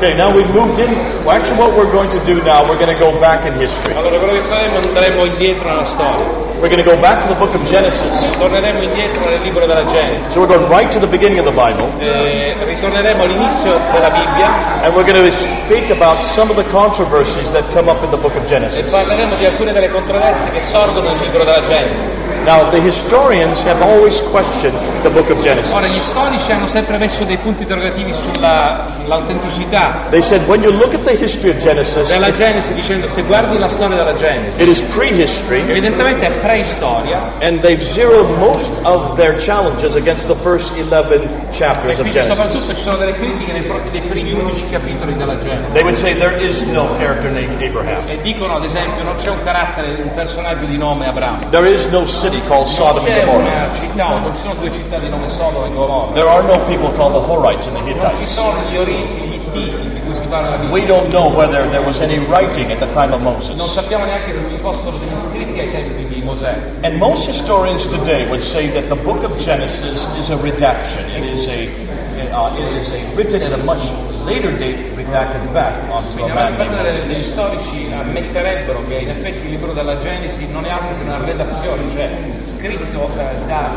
Okay, now we've moved in. Well, actually, what we're going to do now, we're going to go back in history. Allora quello che faremo andremo indietro nella storia, We're going to go back to the book of Genesis. torneremo indietro nel libro della Genesi, So we're going right to the beginning of the Bible, Eh, ritorneremo all'inizio della Bibbia and we're going to speak about some of the controversies that come up in the book of e Genesis. parleremo di alcune delle controversie che sorgono nel libro della Genesi. Now, the historians have always questioned the book of Genesis. Ora gli storici hanno sempre messo dei punti interrogativi sull'autenticità They said when you look at the history of Genesis, della Genesi dicendo se guardi la storia della Genesi, it is prehistory, evidentemente è preistoria and they've zeroed most of their challenges against the first 11 e chapters of quindi Genesis. soprattutto ci sono delle critiche nei fronti dei primi 11 capitoli della Genesi. They would say there is no character named Abraham. E dicono ad esempio non c'è un carattere, un personaggio di nome Abramo. There is no city called Sodom and C'è Gomorrah. una città, non ci sono due città di nome Sodoma e Gomorra. There are no people called the Horites and the Non ci Hittites. sono gli oriti, gli ittiti di cui si parla nella We Bibbia. don't know whether there was any writing at the time of Non Moses. sappiamo neanche se ci fossero degli scritti ai tempi di Mosè. And most historians today would say that the book of Genesis is a redaction. It is a uh, it is a written at a much later date, redacted back onto a Quindi degli storici ammetterebbero che in effetti il libro della Genesi non è altro che una redazione, cioè scritto eh, da,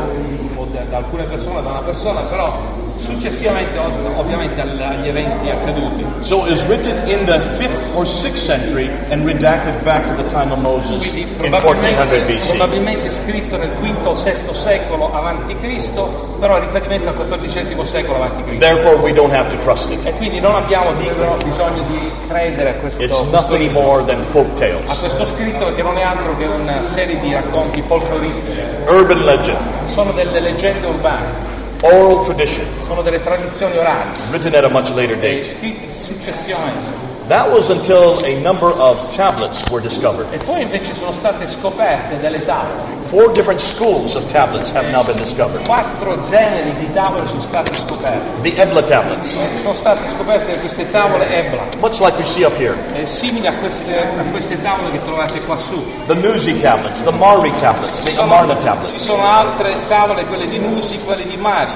da- da alcune persone, da una persona, però successivamente ov- ovviamente agli eventi accaduti. So it was written in the fifth or sixth century and redacted back to the time of Moses Quindi in 1400 probabilmente, BC. probabilmente scritto nel V o VI secolo avanti Cristo, però riferimento al XIV secolo avanti Cristo. Therefore, we don't have to trust it. E quindi non abbiamo dicono, bisogno di credere a questo, It's questo nothing more than folk a tales, questo scritto perché non è altro che una serie di racconti folcloristici, urban legend, sono delle leggende urbane, oral tradition, sono delle tradizioni orali, written at a much later date. scritti successivamente. That was until a number of tablets were discovered. E poi invece sono state scoperte delle tavole, Four different schools of tablets have now been discovered. quattro generi di tavole sono state scoperte. The Ebla tablets, Eh, Sono state scoperte queste tavole Ebla, much like we see up here. eh, simili a queste, a queste tavole che trovate qua su. The Nuzi tablets, the Mari tablets, the Amarna Ci tablets. sono altre tavole, quelle di Nusi, quelle di Mari.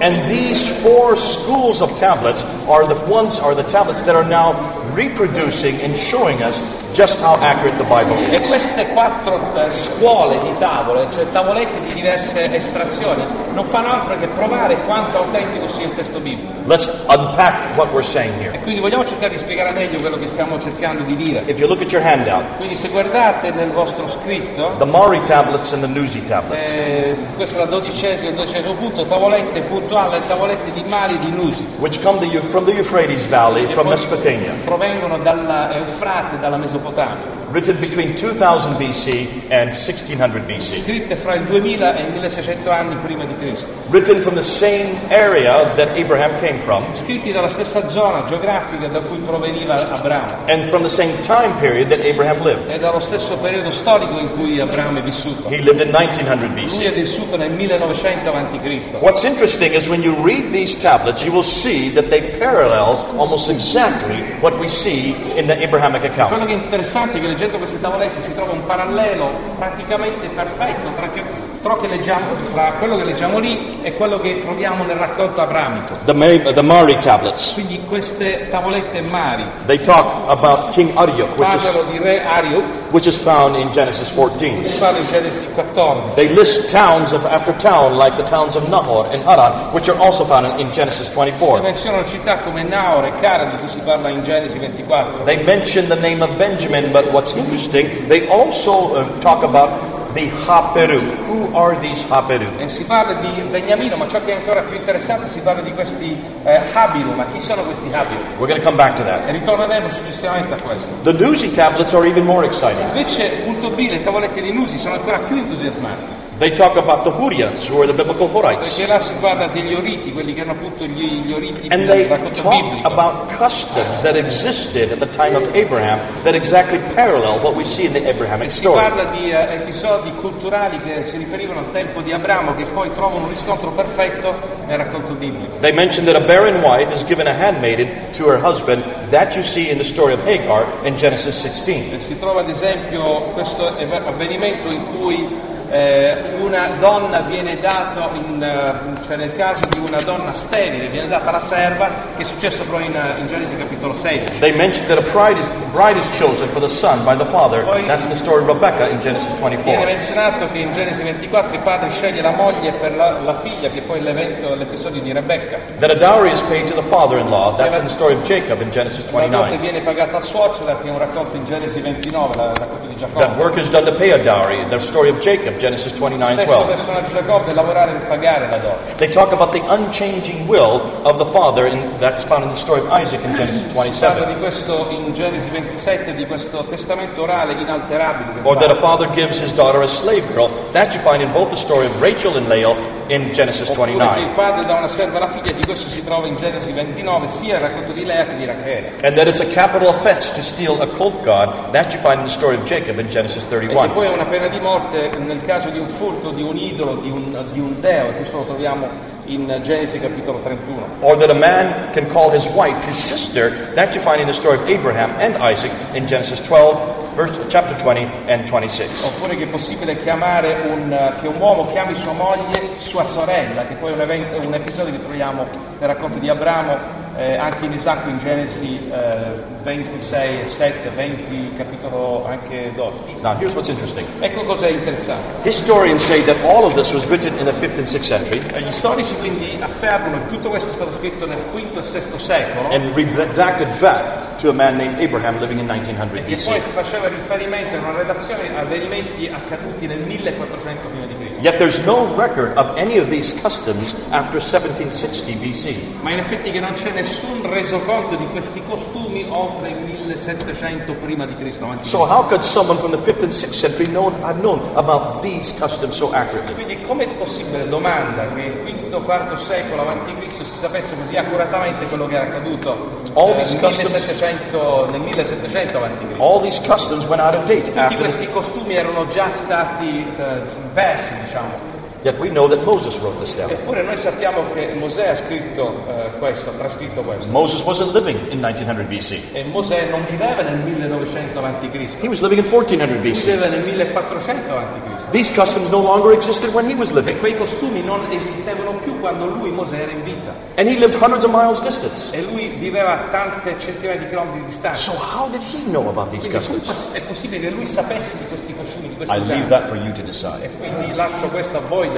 And these four schools of tablets are the ones are the tablets that are now reproducing and showing us just how accurate the Bible E is. queste quattro eh, scuole di tavole, cioè tavolette di diverse estrazioni, non fanno altro che provare quanto autentico sia il testo biblico. Let's unpack what we're saying here. E quindi vogliamo cercare di spiegare meglio quello che stiamo cercando di dire. If you look at your handout, Quindi se guardate nel vostro scritto, the Mari tablets and the Nuzi tablets. eh, questo è il dodicesimo, il dodicesimo punto, tavolette puntuali, le tavolette di Mari e di Nusi. which come the, from the Euphrates Valley, from Mesopotamia, Provengono dall'Eufrate, dalla Mesopotamia, voltar. Written between 2000 BC and 1600 BC, scritte fra il 2000 e il 1600 anni prima di Cristo, written from the same area that Abraham came from, scritti dalla stessa zona geografica da cui proveniva Abramo. and from the same time period that Abraham lived. È dallo stesso periodo storico in cui Abramo è vissuto. He lived in 1900 Lui BC. è vissuto nel 1900 a.C. What's interesting is when you read these tablets, you will see that they parallel almost exactly what we see in the Abrahamic Quello account. che è interessante è che leggendo queste tavolette si trova un parallelo praticamente perfetto tra, che- leggiamo- tra quello che leggiamo lì e quello che troviamo nel raccolto abramico. The, Mari, the Mari tablets, Quindi queste tavolette mari they talk about King Aryuk, which is, di re Ariuk, which is found in Genesis 14. si parla in Genesi 14. They list towns of, after town, like the towns of Nahor and Haran, which are also found in, in Genesis Si 24. menzionano città come Naor e Cara di cui si parla in Genesi 24. They mention the name of Benjamin, but what's interesting, they also uh, talk about the Haperu. Who are these Haperu? E si parla di Beniamino, ma ciò che è ancora più interessante si parla di questi eh, Habilu, ma chi sono questi Habilu? We're going to come back to that. E ritorneremo successivamente a questo. The Nuzi tablets are even more exciting. Invece, punto B, le tavolette di Nusi sono ancora più entusiasmanti, They talk about the Hurrians, who are the biblical Horites. perché là si parla degli oriti, quelli che erano appunto gli, gli oriti And they talk about customs that existed at the time of Abraham that exactly parallel what we see in the Abrahamic Si story. parla di eh, episodi culturali che si riferivano al tempo di Abramo, che poi trovano un riscontro perfetto nel racconto biblico. They mention that a barren wife is given a handmaiden to her husband. That you see in the story of Hagar in Genesis 16. E si trova ad esempio questo avvenimento in cui eh, una donna viene data, in, eh, cioè nel caso di una donna sterile, viene data la serva, che è successo però in, in Genesi capitolo 16. They mentioned that a bride is, bride is chosen for the son by the father. That's in the story of Rebecca in Genesis Viene 24. menzionato che in Genesi 24 il padre sceglie la moglie per la, la figlia, che poi è l'evento, l'episodio di Rebecca. That a dowry is paid to the father-in-law. That's in the story of Jacob in Genesis La dote 29. viene pagata al suocero, che è un racconto in Genesi 29, la racconto di That Giacobbe. work is done to pay a dowry. The story of Jacob, Genesis 29 as well. personaggio di Giacobbe, lavorare per pagare la dote. They talk about the unchanging will of the father, and that's found in the story of Isaac in Genesis 27. di questo in Genesi 27, di questo testamento orale inalterabile. del Or that a father gives his daughter a slave girl. That you find in both the story of Rachel and Leah in Genesis Oppure che il 29. padre dà una serva alla figlia, di questo si trova in Genesi 29, sia il racconto di Lea che di Rachele. And that it's a capital offense to steal a cult god. That you find in the story of Jacob in Genesis E 31. poi è una pena di morte nel caso di un furto di un idolo, di un, di un deo, e questo lo troviamo in Genesi capitolo 31. Or that a man can call his wife his sister. That you find in the story of Abraham and Isaac in Genesis 12, verse, chapter 20 and 26. Oppure che è possibile chiamare un, che un uomo chiami sua moglie sua sorella, che poi è un, evento- un episodio che troviamo nel racconto di Abramo, eh, anche in Isacco in Genesi eh, 26 e 7, 20, capitolo anche 12. Now, here's what's interesting. Ecco cos'è interessante. Historians say that all of this was written in the 5th and 6th century Eh, Gli storici quindi affermano che tutto questo è stato scritto nel V e VI secolo and redacted back to a man named Abraham living in 1900 e poi BC. faceva riferimento in una redazione a avvenimenti accaduti nel 1400 p.C. Yet there's no record of any of these customs after 1760 BC. Ma in effetti che non c'è nessun resoconto di questi costumi oltre il 1700 prima di Cristo. So how could someone from the 5th and 6th century know, have known about these customs so accurately? Quindi com'è possibile, domanda, che il V-IV secolo avanti Cristo si sapesse così accuratamente quello che era accaduto All eh, customs- 1700, nel 1700 avanti Cristo? All these customs went out of date Tutti questi costumi erano già stati eh, persi, diciamo. Yet we know that Moses wrote this down. Eppure noi sappiamo che Mosè ha scritto eh, questo, ha trascritto questo. Moses wasn't living in 1900 BC. E Mosè non viveva nel 1900 avanti Cristo, He was living in 1400 BC. viveva nel 1400 avanti Cristo. These customs no longer existed when he was living. E quei costumi non esistevano più quando lui, Mosè, era in vita. And he lived hundreds of miles distance. E lui viveva tante centinaia di chilometri di distanza. So how did he know about these Quindi customs? è possibile che lui sapesse di questi costumi, di queste I leave that for you to decide. E quindi lascio questo a voi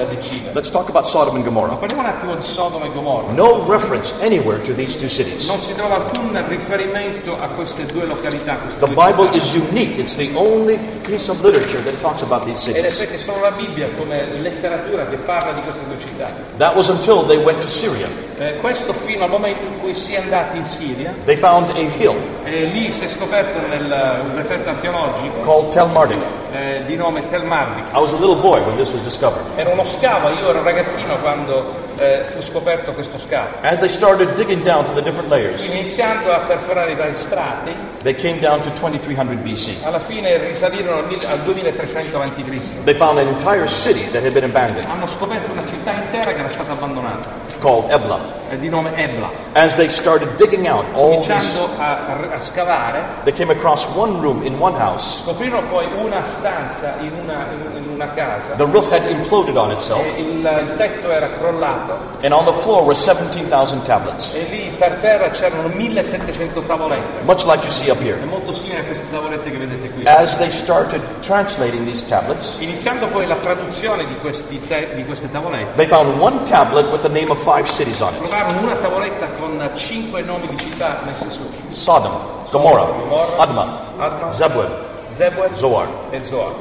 Let's talk about Sodom and Ma Gomorrah. parliamo un attimo di Sodoma e Gomorra. No reference anywhere to these two cities. Non si trova alcun riferimento a queste due località. queste The due Bible is unique. It's the only piece of literature that talks about these Ed in cities. solo la Bibbia come letteratura che parla di queste due città. That was until they went to Syria. Eh, questo fino al momento in cui si è andati in Siria They found a hill e lì si è scoperto nel un referto archeologico called Tel Marduk. eh, di nome Tel Marvik. I was a little boy when this was discovered. Era uno scavo, io ero ragazzino quando eh, fu scoperto questo scavo. As they started digging down to the different layers, iniziando a perforare i vari strati, they came down to 2300 BC. alla fine risalirono al 2300 a.C. They found an entire city that had been abandoned Hanno scoperto una città intera che era stata abbandonata, called Ebla. Eh, di nome Ebla. As they started digging out all these, Iniziando a, a- scavare, they came across one room in one house. scoprirono poi una stanza in una, in- in una casa. The roof had imploded on itself, e il, il tetto era crollato and on the floor were 17,000 tablets, e lì per terra c'erano 1700 tavolette. much like you see up here. È molto simile a queste tavolette che vedete qui. As they started translating these tablets, Iniziando poi la traduzione di, questi te- di queste tavolette, they found one tablet with the name of five cities on it trovarono una tavoletta con cinque nomi di città messe su. Sodom, Gomorrah, Gomorra, Admah, Adma, Zebulun, Zebul Zoar. e Zoar.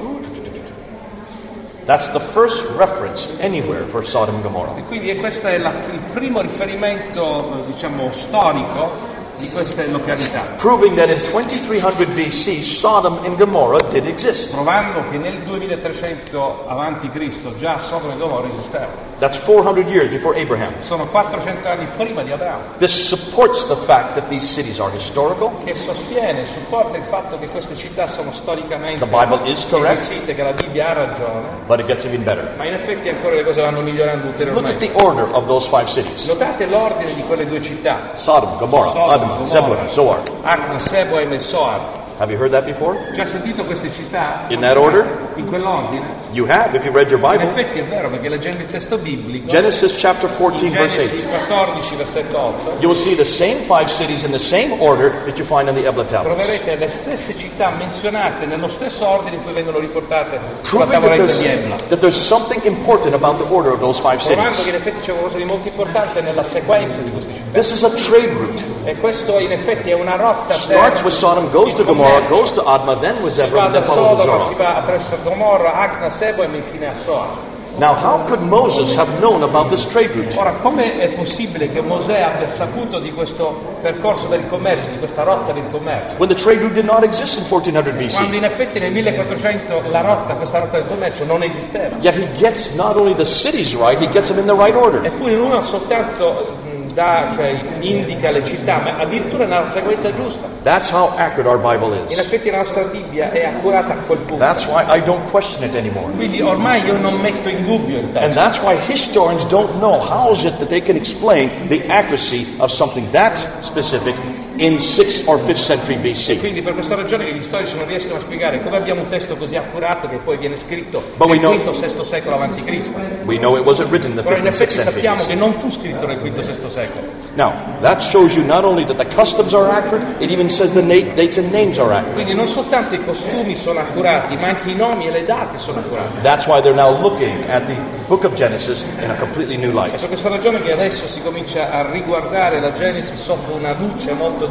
That's the first reference anywhere for Sodom and Gomorrah. E quindi questo è la- il primo riferimento, diciamo, storico di queste località, Proving that in 2300 BC, Sodom and Gomorrah did exist. provando che nel 2300 avanti Cristo già Sodoma e Gomorra esistevano. That's 400 years before Abraham. Sono 400 anni prima di Abramo, This supports the fact that these cities are historical. che sostiene, supporta il fatto che queste città sono storicamente The Bible is correct. esistite, che la Bibbia ha ragione, But it gets even better. ma in effetti ancora le cose vanno migliorando Look at ulteriormente. the order of those five cities Notate l'ordine di quelle due città, Sodom, Gomorrah, Sodoma, Gomorra, Zebulun, Zoar. Acna, Seboim e Soar. Have you heard that before? Già sentito queste città? In that order? In quell'ordine? You have, if you read your In Bible. effetti è vero, perché leggendo il testo biblico, Genesis chapter 14, in verse Genesi 8. 14, versetto 8, You will see the same five cities in the same order that you find in the Ebla tablets. troverete le stesse città menzionate nello stesso ordine in cui vengono riportate sulla Proving that tavoletta there's, di Ebla. that there's something important about the order of those five Provando cities. che in effetti c'è qualcosa di molto importante nella sequenza di queste città. This is a trade route. E questo in effetti è una rotta Starts per with Sodom, goes to Gomorrah, goes to Admah, then with Si va and da then follows with Sodoma, si Zorah. va attraverso Gomorra, Acna, Sebo e infine a Soar. Now, how could Moses have known about this trade route? Ora, come è possibile che Mosè abbia saputo di questo percorso del commercio, di questa rotta del commercio? when the trade route did not exist in 1400 Quando BC. in effetti nel 1400 la rotta, questa rotta del commercio non esisteva. Yet he gets not only the cities right, he gets them in the right order. Eppure non soltanto dà, cioè, indica le città, ma addirittura nella sequenza giusta. That's how accurate our Bible In is. effetti la nostra Bibbia è accurata a quel punto. That's why I don't question it anymore. Quindi ormai io non metto in dubbio il And that's why historians don't know how is it that they can explain the accuracy of something that specific in 6th or 5th century BC. Quindi per questa ragione gli storici non riescono a spiegare come abbiamo un testo così accurato che poi viene scritto But nel know- V-VI secolo a.C. We know it wasn't written in the Però 5th in and 6th effetti century sappiamo che non fu scritto nel V-VI secolo. Now, that shows you not only that the customs are accurate, it even says the na- dates and names are accurate. Quindi non soltanto i costumi sono accurati, ma anche i nomi e le date sono accurati. That's why they're now looking at the book of Genesis in a completely new È light. per questa ragione che adesso si comincia a riguardare la Genesi sotto una luce molto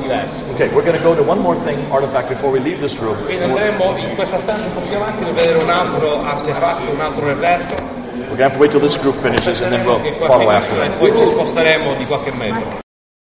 Okay, we're going to go to one more thing, artifact, before we leave this room. Quindi andremo in questa stanza un po' più avanti per vedere un altro artefatto, un altro reperto. We're going to have to wait till this group finishes and then we'll follow after that. poi ci sposteremo di qualche metro.